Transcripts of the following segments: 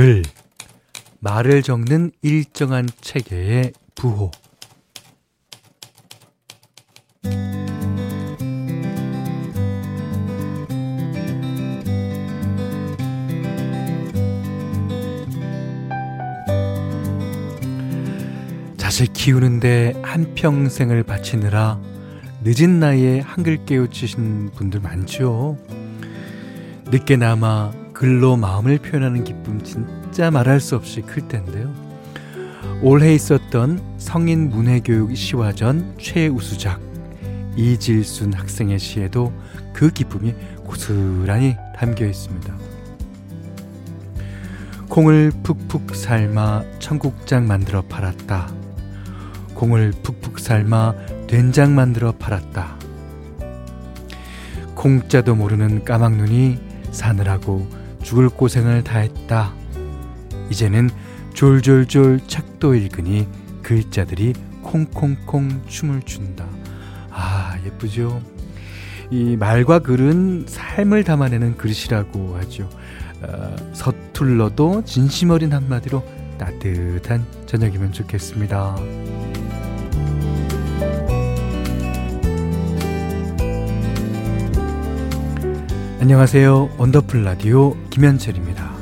글. 말을 적는 일정한 체계의 부호. 자식 키우는데 한평생을 바치느라 늦은 나이에 한글 깨우치신 분들 많죠. 늦게나마 글로 마음을 표현하는 기쁨 진짜 말할 수 없이 클 텐데요. 올해 있었던 성인 문해교육 시화전 최우수작 이질순 학생의 시에도 그 기쁨이 고스란히 담겨 있습니다. 콩을 푹푹 삶아 청국장 만들어 팔았다. 콩을 푹푹 삶아 된장 만들어 팔았다. 콩자도 모르는 까막눈이 사느라고 죽을 고생을 다했다. 이제는 졸졸졸 책도 읽으니 글자들이 콩콩콩 춤을 춘다. 아, 예쁘죠? 이 말과 글은 삶을 담아내는 글씨라고 하죠. 어, 서툴러도 진심 어린 한마디로 따뜻한 저녁이면 좋겠습니다. 안녕하세요. 원더풀 라디오 김현철입니다.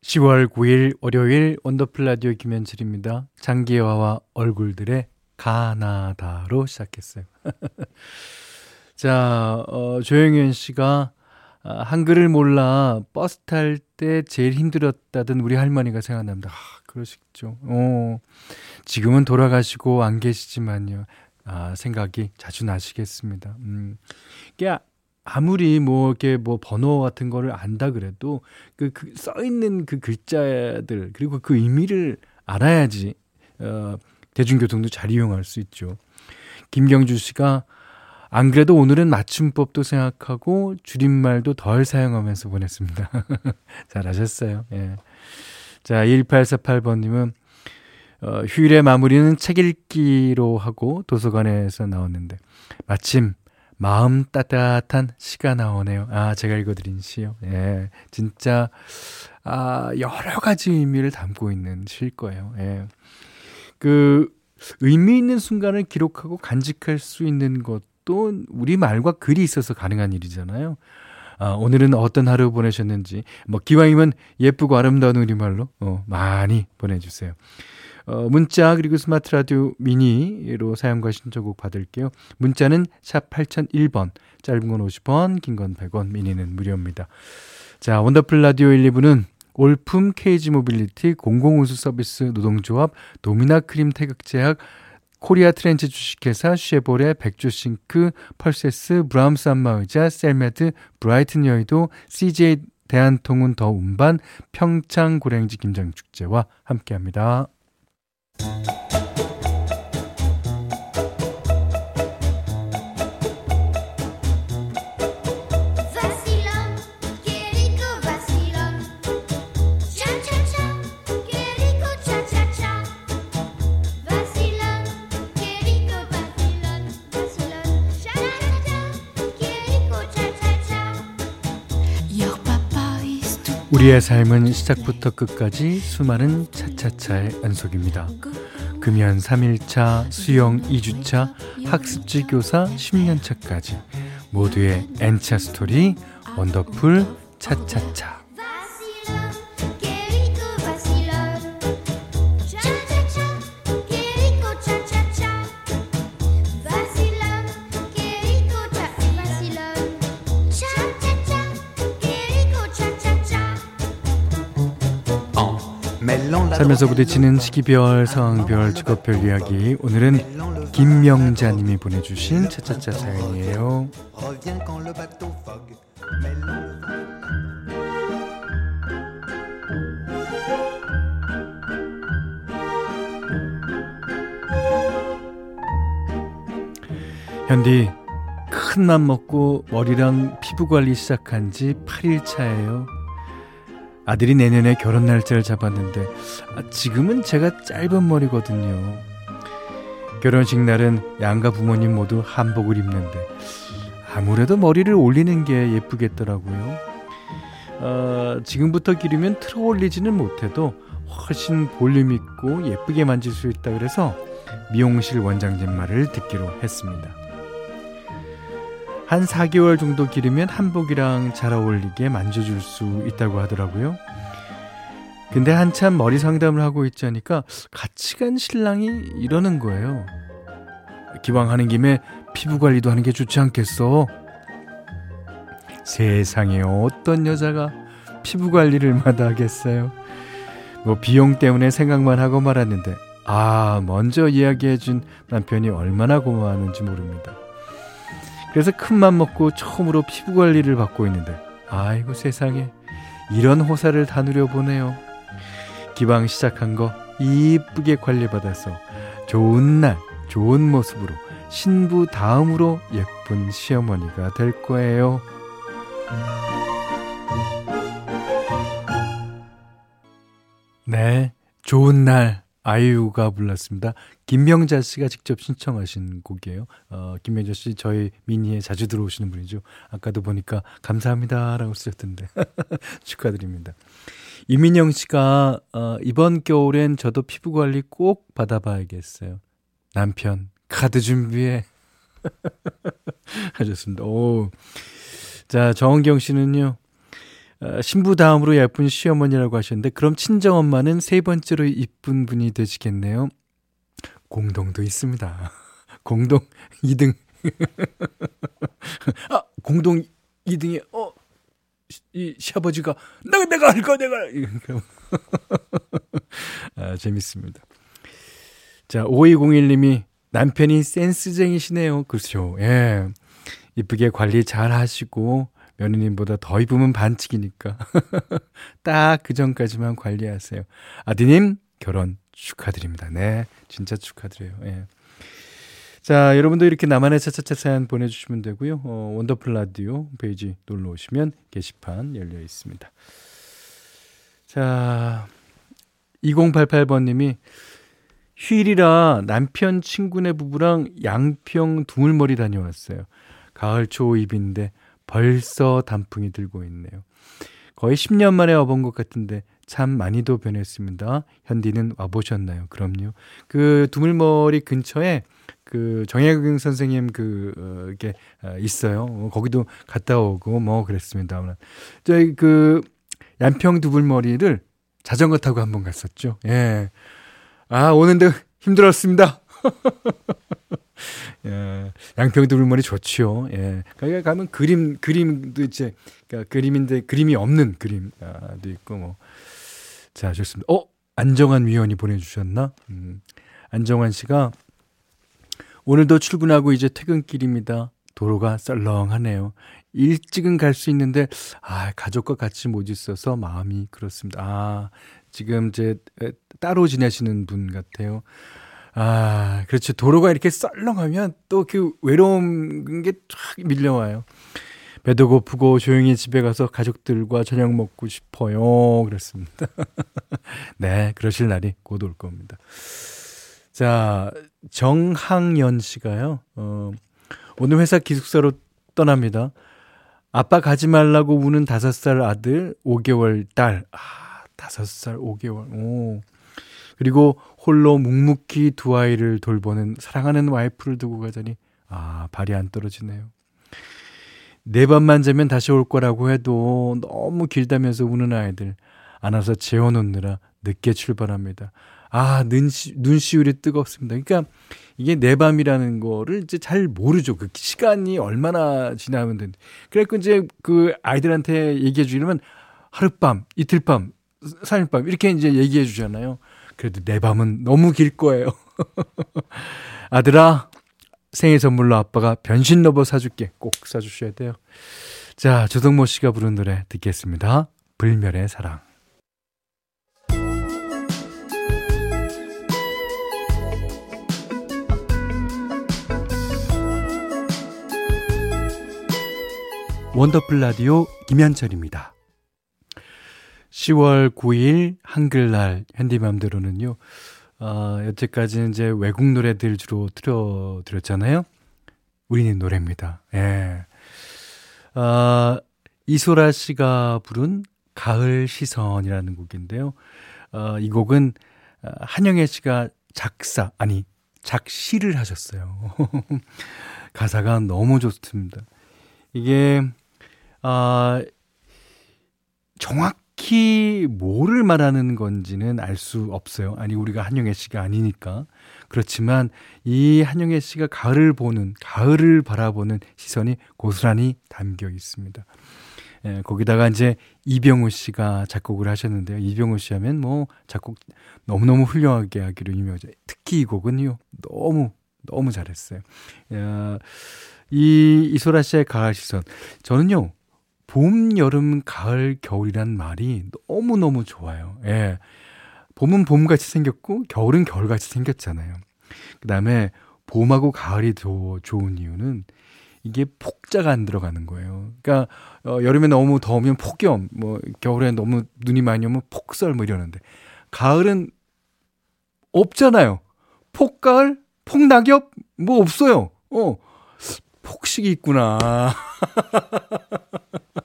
10월 9일 월요일 원더풀 라디오 김현철입니다. 장기하와 얼굴들의 가나다로 시작했어요. 자, 어, 조영현 씨가 아, 한글을 몰라 버스 탈 때 제일 힘들었다던 우리 할머니가 생각납니다. 아, 그러시죠. 어, 지금은 돌아가시고 안 계시지만요. 아, 생각이 자주 나시겠습니다. 음. 이게 아무리 뭐 이렇게 뭐 번호 같은 거를 안다 그래도 그, 그 써 있는 그 글자들 그리고 그 의미를 알아야지 어, 대중교통도 잘 이용할 수 있죠. 김경주 씨가 안 그래도 오늘은 맞춤법도 생각하고 줄임말도 덜 사용하면서 보냈습니다. 잘하셨어요. 예. 자, 1848번님은 어, 휴일의 마무리는 책 읽기로 하고 도서관에서 나왔는데 마침 마음 따뜻한 시가 나오네요. 아, 제가 읽어드린 시요. 예, 진짜 아, 여러 가지 의미를 담고 있는 시일 거예요. 예. 그 의미 있는 순간을 기록하고 간직할 수 있는 것도 우리 말과 글이 있어서 가능한 일이잖아요. 아, 오늘은 어떤 하루 보내셨는지 뭐 기왕이면 예쁘고 아름다운 우리말로 어, 많이 보내주세요. 어, 문자 그리고 스마트 라디오 미니로 사연과 신청곡 받을게요. 문자는 샵 8001번, 짧은 건 50원, 긴 건 100원, 미니는 무료입니다. 자, 원더풀 라디오 1, 2부는 올품 KG 모빌리티 공공운수 서비스 노동조합 도미나 크림 태극제약 코리아 트렌치 주식회사 쉐보레 백조싱크 펄세스 브라움스 안마의자 셀메드 브라이튼 여의도 CJ 대한통운 더 운반 평창 고랭지 김장축제와 함께합니다. Thank you. 우리의 삶은 시작부터 끝까지 수많은 차차차의 연속입니다. 금연 3일차, 수영 2주차, 학습지 교사 10년차까지 모두의 N차 스토리 원더풀 차차차 살면서 부딪히는 시기별, 상황별, 직업별 이야기. 오늘은 김명자님이 보내주신 차차차 사연이에요. 현디, 큰 맘 먹고 머리랑 피부 관리 시작한 지 8일 차예요. 아들이 내년에 결혼 날짜를 잡았는데 아, 지금은 제가 짧은 머리거든요. 결혼식 날은 양가 부모님 모두 한복을 입는데 아무래도 머리를 올리는 게 예쁘겠더라고요. 어, 지금부터 기르면 틀어 올리지는 못해도 훨씬 볼륨 있고 예쁘게 만질 수 있다 그래서 미용실 원장님 말을 듣기로 했습니다. 한 4개월 정도 기르면 한복이랑 잘 어울리게 만져줄 수 있다고 하더라고요. 근데 한참 머리 상담을 하고 있자니까 같이 간 신랑이 이러는 거예요. 기왕 하는 김에 피부 관리도 하는 게 좋지 않겠어? 세상에 어떤 여자가 피부 관리를 마다 하겠어요? 뭐 비용 때문에 생각만 하고 말았는데 아 먼저 이야기해준 남편이 얼마나 고마웠는지 모릅니다. 그래서 큰맘 먹고 처음으로 피부 관리를 받고 있는데 아이고 세상에 이런 호사를 다 누려보네요. 기방 시작한 거 이쁘게 관리받아서 좋은 날 좋은 모습으로 신부 다음으로 예쁜 시어머니가 될 거예요. 네, 좋은 날 아이유가 불렀습니다. 김명자 씨가 직접 신청하신 곡이에요. 어, 김명자 씨 저희 미니에 자주 들어오시는 분이죠. 아까도 보니까 감사합니다라고 쓰셨던데 축하드립니다. 이민영 씨가 어, 이번 겨울엔 저도 피부 관리 꼭 받아봐야겠어요. 남편 카드 준비해 하셨습니다. 오. 자, 정은경 씨는요. 어, 신부 다음으로 예쁜 시어머니라고 하셨는데 그럼 친정엄마는 세 번째로 이쁜 분이 되시겠네요. 공동도 있습니다. 공동 2등. 아, 공동 2등에 어, 이 시아버지가 내가 내가 할거 내가 아, 재밌습니다. 자, 5201님이 남편이 센스쟁이시네요. 그렇죠. 예. 이쁘게 관리 잘 하시고 며느님보다 더 입으면 반칙이니까. 딱 그 전까지만 관리하세요. 아디님, 결혼 축하드립니다. 네. 진짜 축하드려요. 예. 자, 여러분도 이렇게 나만의 차차차 사연 보내주시면 되고요. 어, 원더풀 라디오 페이지 놀러 오시면 게시판 열려 있습니다. 자, 2088번님이 휴일이라 남편 친구네 부부랑 양평 두물머리 다녀왔어요. 가을 초입인데 벌써 단풍이 들고 있네요. 거의 10년 만에 와본 것 같은데 참 많이도 변했습니다. 현디는 와보셨나요? 그럼요. 그 두물머리 근처에 그 정혜경 선생님 그, 어, 게 어, 있어요. 어, 거기도 갔다 오고 뭐 그랬습니다. 저희 그 양평 두물머리를 자전거 타고 한번 갔었죠. 예. 아, 오는데 힘들었습니다. 예, 양평도 물머리 좋지요. 예. 거기 가면 그림, 그림도 이제, 그러니까 그림인데 그림이 없는 그림도 있고 뭐. 자, 좋습니다. 어? 안정환 위원이 보내주셨나? 음, 안정환 씨가 오늘도 출근하고 이제 퇴근길입니다. 도로가 썰렁하네요. 일찍은 갈 수 있는데, 아, 가족과 같이 못 있어서 마음이 그렇습니다. 아, 지금 이제 따로 지내시는 분 같아요. 아, 그렇죠. 도로가 이렇게 썰렁하면 또 그 외로운 게 쫙 밀려와요. 배도 고프고 조용히 집에 가서 가족들과 저녁 먹고 싶어요. 그렇습니다. 네, 그러실 날이 곧 올 겁니다. 자, 정항연 씨가요, 어, 오늘 회사 기숙사로 떠납니다. 아빠 가지 말라고 우는 다섯 살 아들, 5개월 딸. 아, 다섯 살 5개월. 오. 그리고 홀로 묵묵히 두 아이를 돌보는 사랑하는 와이프를 두고 가자니 아, 발이 안 떨어지네요. 네 밤만 자면 다시 올 거라고 해도 너무 길다면서 우는 아이들 안아서 재워놓느라 늦게 출발합니다. 아, 눈시, 눈시울이 뜨겁습니다. 그러니까 이게 내 밤이라는 거를 이제 잘 모르죠. 그 시간이 얼마나 지나면 된. 그래갖고 이제 그 아이들한테 얘기해 주려면 하룻밤, 이틀밤, 3일밤 이렇게 이제 얘기해 주잖아요. 그래도 내 밤은 너무 길 거예요. 아들아, 생일 선물로 아빠가 변신 로봇 사줄게. 꼭 사주셔야 돼요. 자, 조성모 씨가 부른 노래 듣겠습니다. 불멸의 사랑. 원더풀 라디오 김현철입니다. 10월 9일 한글날 현디맘대로는요. 어, 여태까지는 이제 외국 노래들 주로 틀어드렸잖아요. 우리는 노래입니다. 예. 아, 이소라 씨가 부른 가을 시선이라는 곡인데요. 어, 이 곡은 어, 한영애 씨가 작사, 아니, 작시를 하셨어요. 가사가 너무 좋습니다. 이게, 아, 정확 히 뭐를 말하는 건지는 알 수 없어요. 아니, 우리가 한영애 씨가 아니니까. 그렇지만 이 한영애 씨가 가을을 보는, 가을을 바라보는 시선이 고스란히 담겨 있습니다. 예, 거기다가 이제 이병우 씨가 작곡을 하셨는데요. 이병우 씨 하면 뭐 작곡 너무너무 훌륭하게 하기로 유명하죠. 특히 이 곡은요. 너무 너무 잘했어요. 야, 이 이소라 씨의 가을 시선. 저는요. 봄, 여름, 가을, 겨울이란 말이 너무너무 좋아요. 예. 봄은 봄같이 생겼고 겨울은 겨울같이 생겼잖아요. 그 다음에 봄하고 가을이 더 좋은 이유는 이게 폭자가 안 들어가는 거예요. 그러니까 어, 여름에 너무 더우면 폭염, 뭐 겨울에 너무 눈이 많이 오면 폭설 뭐 이러는데 가을은 없잖아요. 폭가을, 폭낙엽 뭐 없어요. 어. 폭식이 있구나.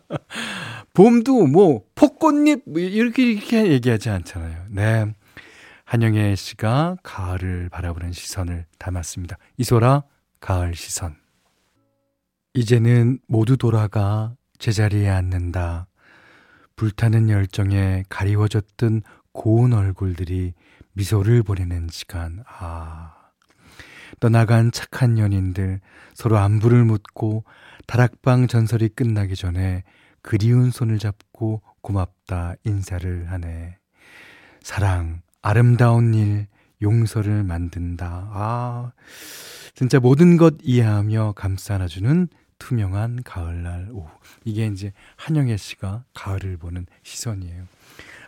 봄도 뭐 폭꽃잎 뭐 이렇게 이렇게 얘기하지 않잖아요. 네. 한영애 씨가 가을을 바라보는 시선을 담았습니다. 이소라 가을 시선. 이제는 모두 돌아가 제자리에 앉는다. 불타는 열정에 가리워졌던 고운 얼굴들이 미소를 보내는 시간. 아. 떠나간 착한 연인들 서로 안부를 묻고 다락방 전설이 끝나기 전에 그리운 손을 잡고 고맙다 인사를 하네. 사랑, 아름다운 일, 용서를 만든다. 아, 진짜 모든 것 이해하며 감싸 안아주는 투명한 가을날 오후. 이게 이제 한영애 씨가 가을을 보는 시선이에요.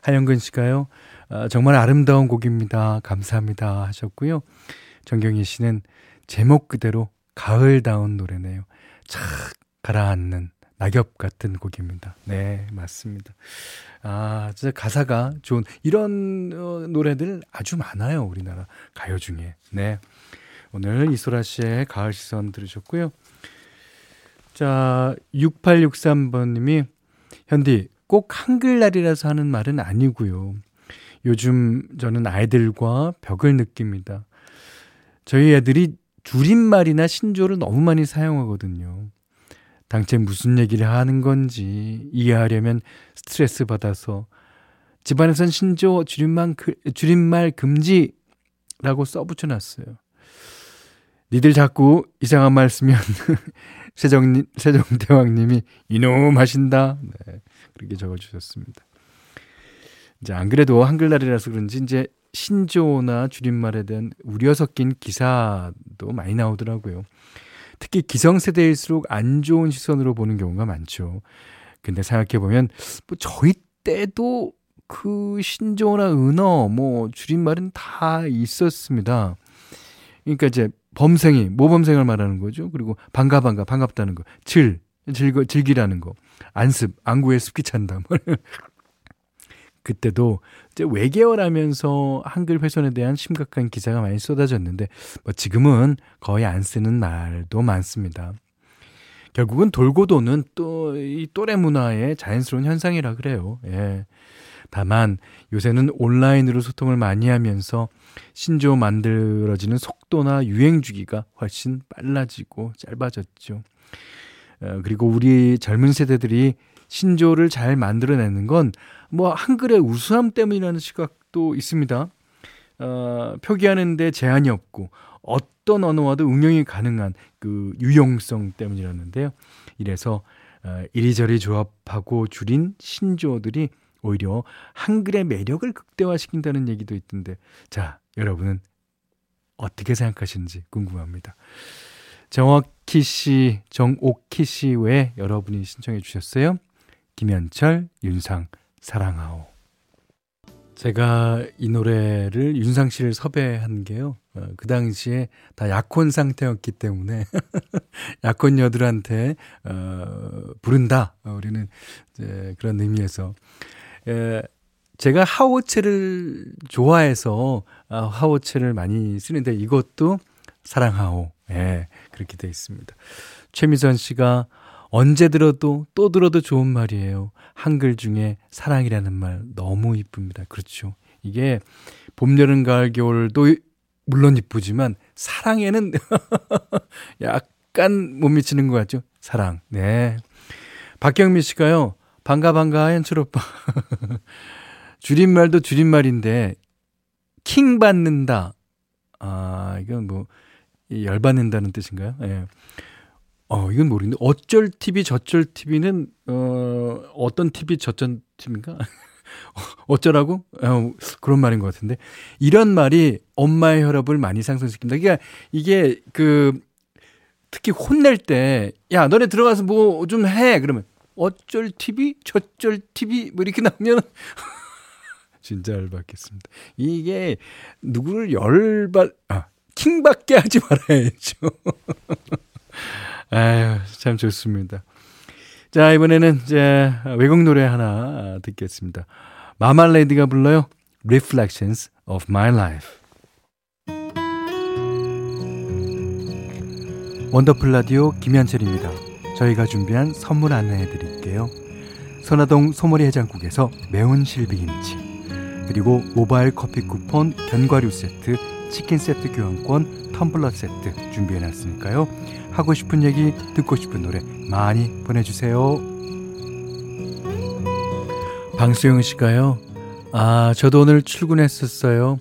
하영근 씨가요, 아, 정말 아름다운 곡입니다. 감사합니다. 하셨고요. 정경희 씨는 제목 그대로 가을다운 노래네요. 착 가라앉는 낙엽 같은 곡입니다. 네, 맞습니다. 아, 진짜 가사가 좋은 이런 어, 노래들 아주 많아요. 우리나라 가요 중에. 네. 오늘 이소라 씨의 가을 시선 들으셨고요. 자, 6863번 님이, 현디, 꼭 한글날이라서 하는 말은 아니고요. 요즘 저는 아이들과 벽을 느낍니다. 저희 애들이 줄임말이나 신조를 너무 많이 사용하거든요. 당최 무슨 얘기를 하는 건지 이해하려면 스트레스 받아서 집안에선 신조 줄임말, 줄임말 금지라고 써붙여 놨어요. 니들 자꾸 이상한 말 쓰면 세정 세종대왕님이 이놈 하신다. 네, 그렇게 적어주셨습니다. 이제 안 그래도 한글날이라서 그런지 이제 신조나 줄임말에 대한 우려 섞인 기사도 많이 나오더라고요. 특히 기성세대일수록 안 좋은 시선으로 보는 경우가 많죠. 근데 생각해보면, 뭐 저희 때도 그 신조나 은어, 뭐 줄임말은 다 있었습니다. 그러니까 이제 범생이 모범생을 말하는 거죠. 그리고 반가 반가 반갑다는 거. 즐 즐거 즐기라는 거. 안습 안구에 습기 찬다. 뭐. 그때도 이제 외계어라면서 한글 훼손에 대한 심각한 기사가 많이 쏟아졌는데 뭐 지금은 거의 안 쓰는 말도 많습니다. 결국은 돌고 도는 또 이 또래 문화의 자연스러운 현상이라 그래요. 예. 다만 요새는 온라인으로 소통을 많이 하면서 신조 만들어지는 속도나 유행 주기가 훨씬 빨라지고 짧아졌죠. 어, 그리고 우리 젊은 세대들이 신조를 잘 만들어내는 건 뭐 한글의 우수함 때문이라는 시각도 있습니다. 어, 표기하는데 제한이 없고 어떤 언어와도 응용이 가능한 그 유용성 때문이라는데요. 이래서 어, 이리저리 조합하고 줄인 신조들이 오히려 한글의 매력을 극대화시킨다는 얘기도 있던데, 자, 여러분은 어떻게 생각하시는지 궁금합니다. 정옥희 씨, 정옥희 씨 외에 여러분이 신청해 주셨어요. 김현철, 윤상, 사랑하오. 제가 이 노래를 윤상 씨를 섭외한 게요. 어, 그 당시에 다 약혼 상태였기 때문에 약혼 여들한테 어, 부른다. 어, 우리는 이제 그런 의미에서 에, 제가 하오체를 좋아해서 아, 하오체를 많이 쓰는데 이것도 사랑하오. 예, 그렇게 돼 있습니다. 최미선 씨가 언제 들어도 또 들어도 좋은 말이에요. 한글 중에 사랑이라는 말 너무 이쁩니다. 그렇죠. 이게 봄, 여름, 가을, 겨울도 물론 이쁘지만 사랑에는 약간 못 미치는 것 같죠. 사랑. 네. 박경미 씨가요. 반가 반가 현철 오빠. 줄임말도 줄임말인데 킹 받는다. 아, 이건 뭐 열받는다는 뜻인가요? 예. 네. 어, 이건 모르겠는데 어쩔 TV 저쩔 TV는 어 어떤 TV 저쩔 TV인가? 어쩌라고? 어, 그런 말인 것 같은데 이런 말이 엄마의 혈압을 많이 상승시킵니다. 그러니까 이게 그 특히 혼낼 때 야 너네 들어가서 뭐 좀 해 그러면 어쩔 TV 저쩔 TV 뭐 이렇게 나오면 진짜 열받겠습니다. 이게 누구를 열받 아 킹받게 하지 말아야죠. 아유, 참 좋습니다. 자, 이번에는 이제 외국 노래 하나 듣겠습니다. 마말레이드가 불러요. Reflections of My Life. 원더풀 라디오 김현철입니다. 저희가 준비한 선물 안내해 드릴게요. 선화동 소머리 해장국에서 매운 실비김치 그리고 모바일 커피 쿠폰 견과류 세트 치킨 세트 교환권 텀블러 세트 준비해 놨으니까요. 하고 싶은 얘기, 듣고 싶은 노래 많이 보내주세요. 방수영 씨가요. 아, 저도 오늘 출근했었어요.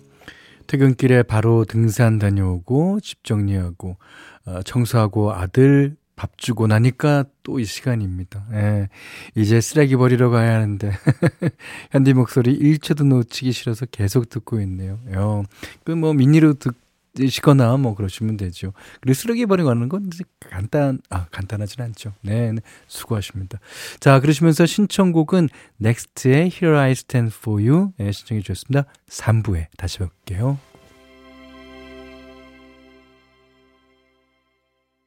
퇴근길에 바로 등산 다녀오고 집 정리하고 어, 청소하고 아들 밥 주고 나니까 또 이 시간입니다. 예. 이제 쓰레기 버리러 가야 하는데 현디 목소리 1초도 놓치기 싫어서 계속 듣고 있네요. 어, 그뭐 미니로 듣 시거나 뭐 그러시면 되죠. 그리고 쓰레기 버리고 가는 건 간단, 아, 간단하진 않죠. 네, 네, 수고하십니다. 자, 그러시면서 신청곡은 넥스트의 Here I Stand For You 네, 신청해 주셨습니다. 3부에 다시 뵐게요.